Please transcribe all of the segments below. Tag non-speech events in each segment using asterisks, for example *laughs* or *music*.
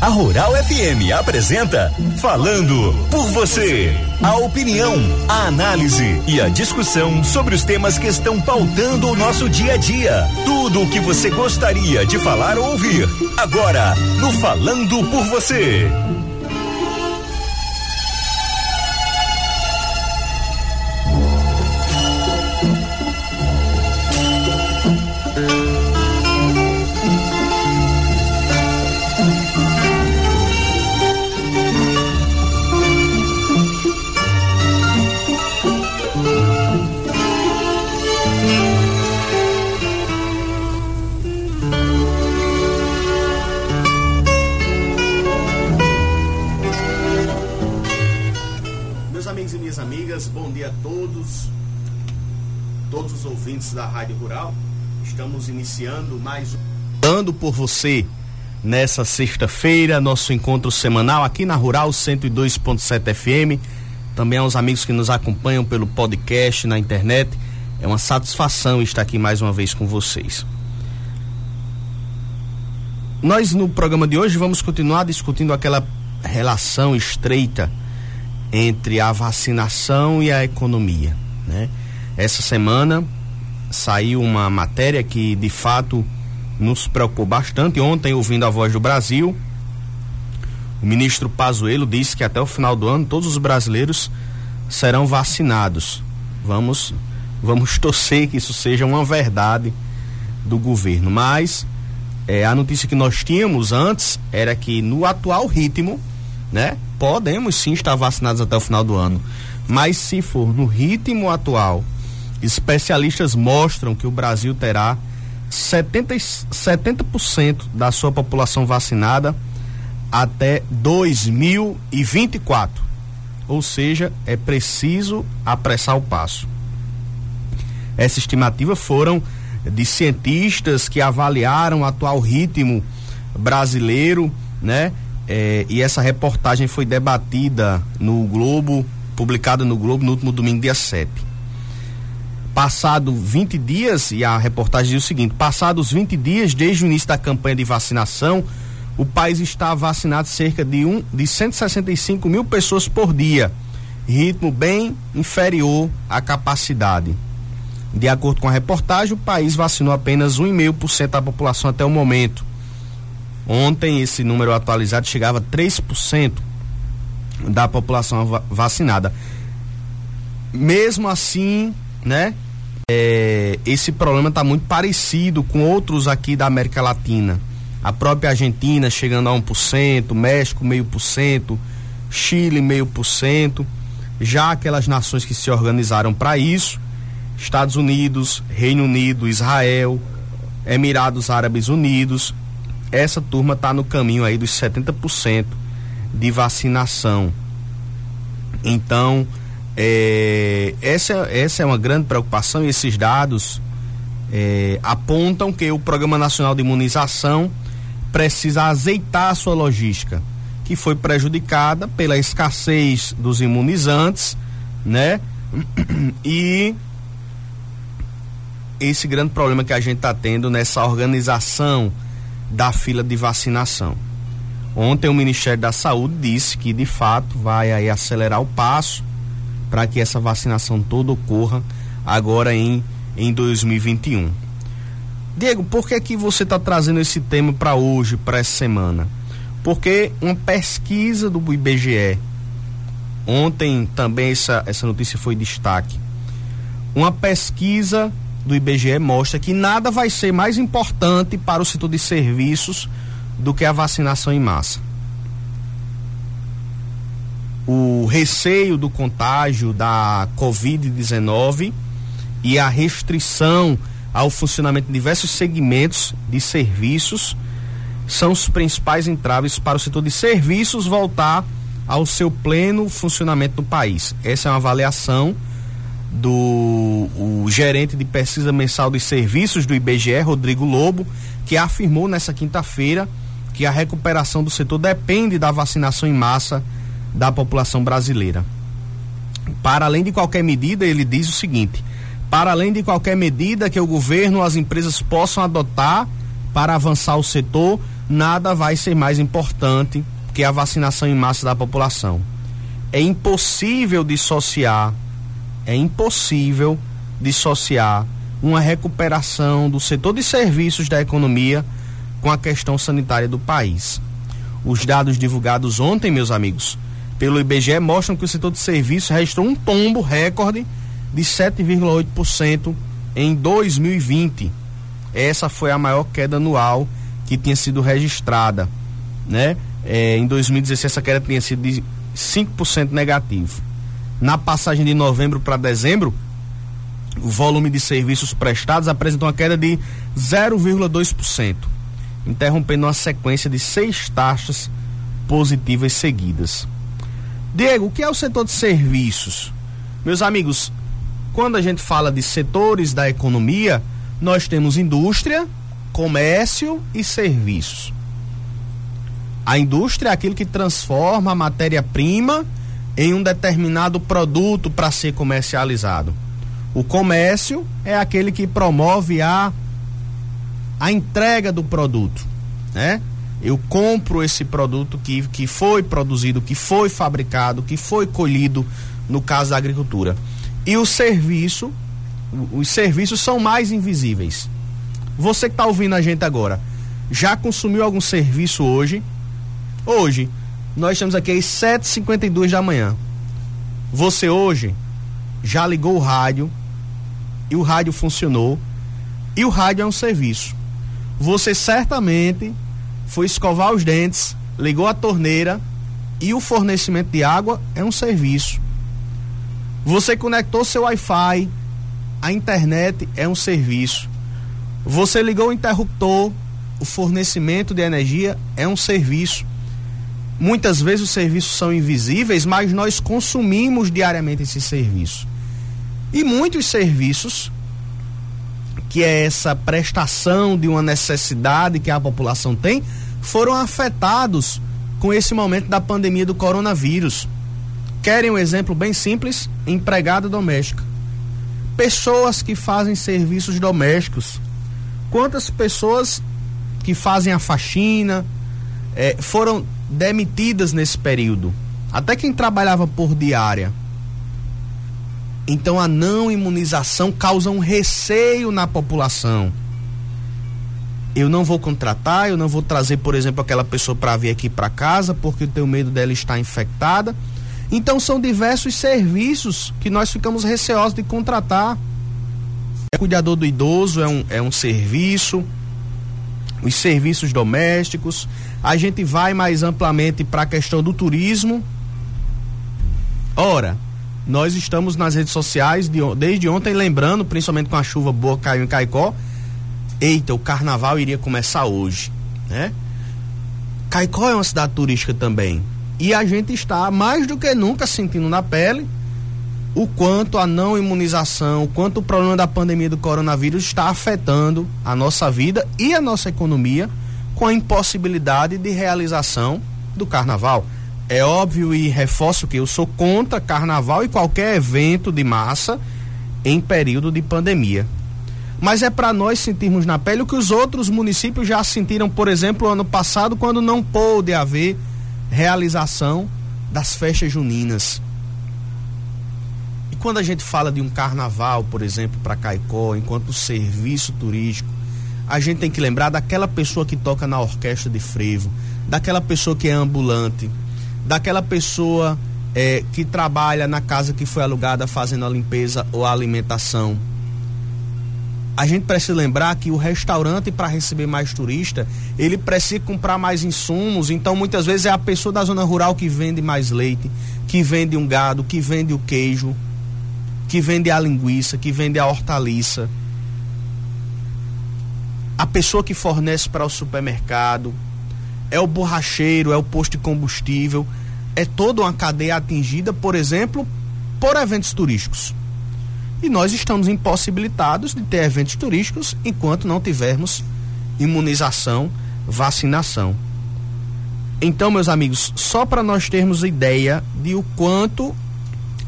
A Rural FM apresenta Falando por Você. A opinião, a análise e a discussão sobre os temas que estão pautando o nosso dia a dia. Tudo o que você gostaria de falar ou ouvir. Agora, no Falando por Você. Ouvintes da Rádio Rural. Estamos iniciando mais um Dando por você nessa sexta-feira, nosso encontro semanal aqui na Rural 102.7 FM. Também aos amigos que nos acompanham pelo podcast na internet. É uma satisfação estar aqui mais uma vez com vocês. Nós no programa de hoje vamos continuar discutindo aquela relação estreita entre a vacinação e a economia, né? Essa semana saiu uma matéria que de fato nos preocupou bastante. Ontem, ouvindo a voz do Brasil, o ministro Pazuello disse que até o final do ano todos os brasileiros serão vacinados. Vamos, vamos *laughs* torcer que isso seja uma verdade do governo. Mas é, a notícia que nós tínhamos antes era que no atual ritmo, né, podemos sim estar vacinados até o final do ano. Mas se for no ritmo atual Especialistas mostram que o Brasil terá 70%, 70 da sua população vacinada até 2024. Ou seja, é preciso apressar o passo. Essa estimativa foram de cientistas que avaliaram o atual ritmo brasileiro, né? É, e essa reportagem foi debatida no Globo, publicada no Globo no último domingo, dia 7. Passado 20 dias, e a reportagem diz o seguinte: passados 20 dias desde o início da campanha de vacinação, o país está vacinado cerca de, um, de 165 mil pessoas por dia, ritmo bem inferior à capacidade. De acordo com a reportagem, o país vacinou apenas 1,5% da população até o momento. Ontem, esse número atualizado chegava a 3% da população vacinada. Mesmo assim, né, é, esse problema está muito parecido com outros aqui da América Latina. A própria Argentina chegando a 1%, México meio por cento, Chile meio por cento. Já aquelas nações que se organizaram para isso, Estados Unidos, Reino Unido, Israel, Emirados Árabes Unidos, essa turma está no caminho aí dos 70% de vacinação. Então, é, essa, essa é uma grande preocupação e esses dados é, apontam que o Programa Nacional de Imunização precisa azeitar a sua logística, que foi prejudicada pela escassez dos imunizantes, né? *clears throat* E esse grande problema que a gente está tendo nessa organização da fila de vacinação. Ontem o Ministério da Saúde disse que de fato vai acelerar o passo para que essa vacinação toda ocorra agora em, em 2021. Diego, por que que você está trazendo esse tema para hoje, para essa semana? Porque uma pesquisa do IBGE, ontem também essa, essa notícia foi destaque, uma pesquisa do IBGE mostra que nada vai ser mais importante para o setor de serviços do que a vacinação em massa o receio do contágio da Covid-19 e a restrição ao funcionamento de diversos segmentos de serviços são os principais entraves para o setor de serviços voltar ao seu pleno funcionamento no país. Essa é uma avaliação do gerente de pesquisa mensal de serviços do IBGE, Rodrigo Lobo, que afirmou nessa quinta-feira que a recuperação do setor depende da vacinação em massa da população brasileira. Para além de qualquer medida, ele diz o seguinte: para além de qualquer medida que o governo ou as empresas possam adotar para avançar o setor, nada vai ser mais importante que a vacinação em massa da população. É impossível dissociar, é impossível dissociar uma recuperação do setor de serviços da economia com a questão sanitária do país. Os dados divulgados ontem, meus amigos, pelo IBGE mostram que o setor de serviços registrou um tombo recorde de 7,8% em 2020. Essa foi a maior queda anual que tinha sido registrada, né? É, em 2016 essa queda tinha sido de 5% negativo. Na passagem de novembro para dezembro, o volume de serviços prestados apresentou uma queda de 0,2%, interrompendo uma sequência de seis taxas positivas seguidas. Diego, o que é o setor de serviços? Meus amigos, quando a gente fala de setores da economia, nós temos indústria, comércio e serviços. A indústria é aquilo que transforma a matéria-prima em um determinado produto para ser comercializado. O comércio é aquele que promove a a entrega do produto, né? Eu compro esse produto que, que foi produzido, que foi fabricado, que foi colhido, no caso da agricultura. E o serviço, os serviços são mais invisíveis. Você que está ouvindo a gente agora, já consumiu algum serviço hoje? Hoje, nós estamos aqui às 7h52 da manhã. Você hoje já ligou o rádio e o rádio funcionou. E o rádio é um serviço. Você certamente foi escovar os dentes, ligou a torneira e o fornecimento de água é um serviço. Você conectou seu Wi-Fi, a internet é um serviço. Você ligou o interruptor, o fornecimento de energia é um serviço. Muitas vezes os serviços são invisíveis, mas nós consumimos diariamente esse serviço. E muitos serviços, que é essa prestação de uma necessidade que a população tem, foram afetados com esse momento da pandemia do coronavírus. Querem um exemplo bem simples? Empregada doméstica. Pessoas que fazem serviços domésticos quantas pessoas que fazem a faxina é, foram demitidas nesse período. Até quem trabalhava por diária. Então a não imunização causa um receio na população. Eu não vou contratar, eu não vou trazer, por exemplo, aquela pessoa para vir aqui para casa porque eu tenho medo dela estar infectada. Então são diversos serviços que nós ficamos receosos de contratar. É cuidador do idoso é um, é um serviço, os serviços domésticos. A gente vai mais amplamente para a questão do turismo. Ora, nós estamos nas redes sociais de, desde ontem lembrando, principalmente com a chuva boa caiu em Caicó. Eita, o carnaval iria começar hoje, né? Caicó é uma cidade turística também. E a gente está mais do que nunca sentindo na pele o quanto a não imunização, o quanto o problema da pandemia do coronavírus está afetando a nossa vida e a nossa economia com a impossibilidade de realização do carnaval. É óbvio e reforço que eu sou contra carnaval e qualquer evento de massa em período de pandemia. Mas é para nós sentirmos na pele o que os outros municípios já sentiram, por exemplo, ano passado, quando não pôde haver realização das festas juninas quando a gente fala de um carnaval, por exemplo, para Caicó, enquanto serviço turístico, a gente tem que lembrar daquela pessoa que toca na orquestra de frevo, daquela pessoa que é ambulante, daquela pessoa é, que trabalha na casa que foi alugada fazendo a limpeza ou a alimentação. A gente precisa lembrar que o restaurante, para receber mais turista, ele precisa comprar mais insumos. Então, muitas vezes, é a pessoa da zona rural que vende mais leite, que vende um gado, que vende o queijo que vende a linguiça, que vende a hortaliça, a pessoa que fornece para o supermercado, é o borracheiro, é o posto de combustível, é toda uma cadeia atingida, por exemplo, por eventos turísticos. E nós estamos impossibilitados de ter eventos turísticos enquanto não tivermos imunização, vacinação. Então, meus amigos, só para nós termos ideia de o quanto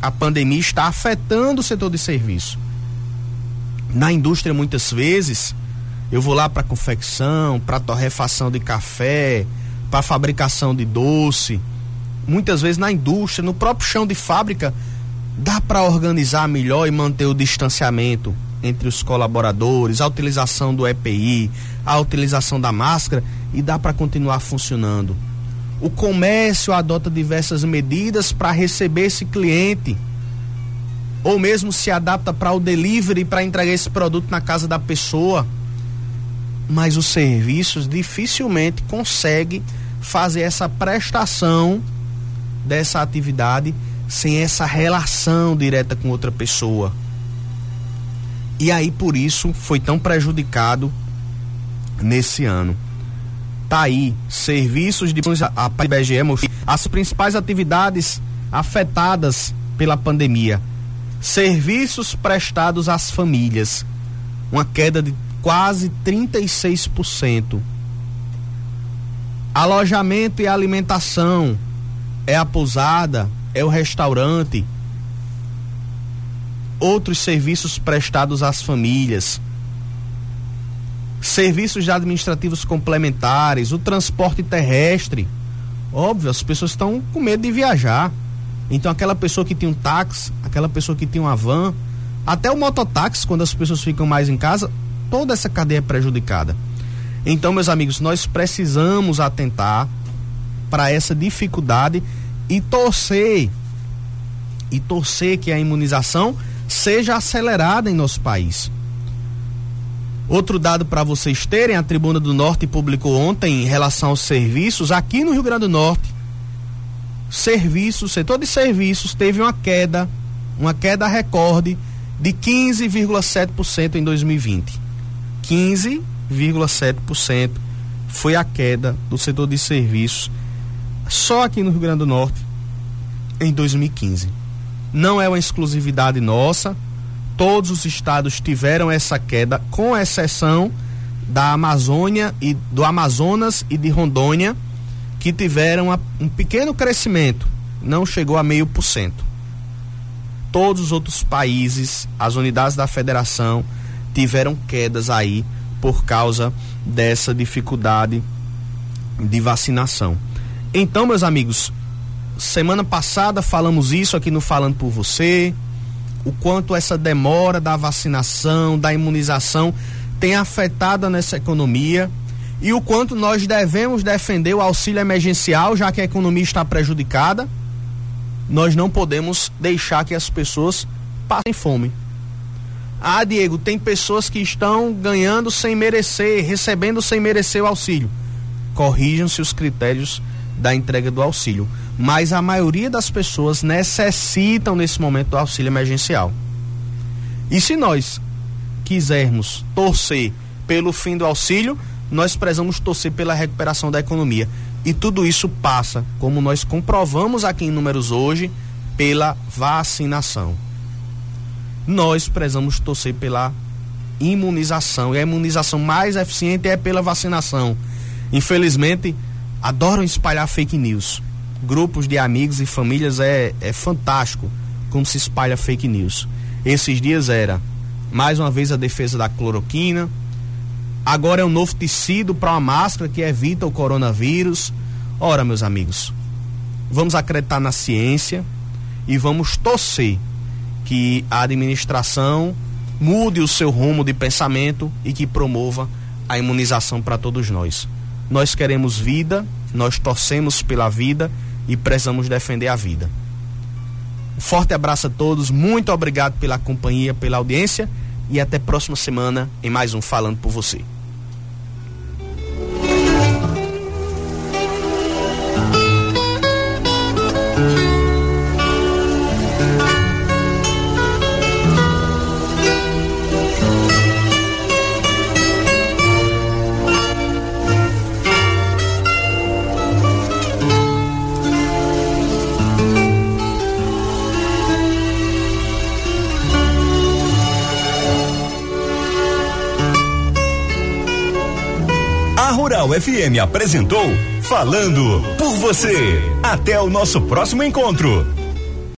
a pandemia está afetando o setor de serviço. Na indústria, muitas vezes, Eu vou lá para confecção, para torrefação de café, para fabricação de doce. Muitas vezes na indústria, no próprio chão de fábrica, dá para organizar melhor e manter o distanciamento entre os colaboradores, a utilização do EPI, a utilização da máscara e dá para continuar funcionando. O comércio adota diversas medidas para receber esse cliente ou mesmo se adapta para o delivery para entregar esse produto na casa da pessoa. Mas os serviços dificilmente conseguem fazer essa prestação dessa atividade sem essa relação direta com outra pessoa. E aí por isso foi tão prejudicado nesse ano. Tá aí, serviços de a IBGE as principais atividades afetadas pela pandemia. Serviços prestados às famílias, uma queda de quase 36%. Alojamento e alimentação, é a pousada, é o restaurante, outros serviços prestados às famílias, serviços administrativos complementares, o transporte terrestre. Óbvio, as pessoas estão com medo de viajar. Então aquela pessoa que tem um táxi, aquela pessoa que tem uma van, até o mototáxi, quando as pessoas ficam mais em casa, toda essa cadeia prejudicada. Então, meus amigos, nós precisamos atentar para essa dificuldade e torcer e torcer que a imunização seja acelerada em nosso país. Outro dado para vocês terem, a Tribuna do Norte publicou ontem em relação aos serviços aqui no Rio Grande do Norte. Serviços, setor de serviços teve uma queda, uma queda recorde de 15,7% em 2020. 15,7% foi a queda do setor de serviços só aqui no Rio Grande do Norte em 2015. Não é uma exclusividade nossa, todos os estados tiveram essa queda, com exceção da Amazônia e do Amazonas e de Rondônia, que tiveram um pequeno crescimento, não chegou a meio por cento. Todos os outros países, as unidades da federação, tiveram quedas aí por causa dessa dificuldade de vacinação. Então, meus amigos, semana passada falamos isso aqui no Falando por Você, o quanto essa demora da vacinação, da imunização tem afetado nessa economia e o quanto nós devemos defender o auxílio emergencial, já que a economia está prejudicada. Nós não podemos deixar que as pessoas passem fome. Ah, Diego, tem pessoas que estão ganhando sem merecer, recebendo sem merecer o auxílio. Corrijam-se os critérios da entrega do auxílio. Mas a maioria das pessoas necessitam nesse momento do auxílio emergencial. E se nós quisermos torcer pelo fim do auxílio, nós precisamos torcer pela recuperação da economia. E tudo isso passa, como nós comprovamos aqui em números hoje, pela vacinação. Nós precisamos torcer pela imunização. E a imunização mais eficiente é pela vacinação. Infelizmente, adoram espalhar fake news. Grupos de amigos e famílias é, é fantástico como se espalha fake news. Esses dias era mais uma vez a defesa da cloroquina. Agora é um novo tecido para uma máscara que evita o coronavírus. Ora, meus amigos, vamos acreditar na ciência e vamos torcer que a administração mude o seu rumo de pensamento e que promova a imunização para todos nós. Nós queremos vida, nós torcemos pela vida e precisamos defender a vida. Um forte abraço a todos, muito obrigado pela companhia, pela audiência e até próxima semana em mais um Falando por Você. FM apresentou Falando por você. Até o nosso próximo encontro.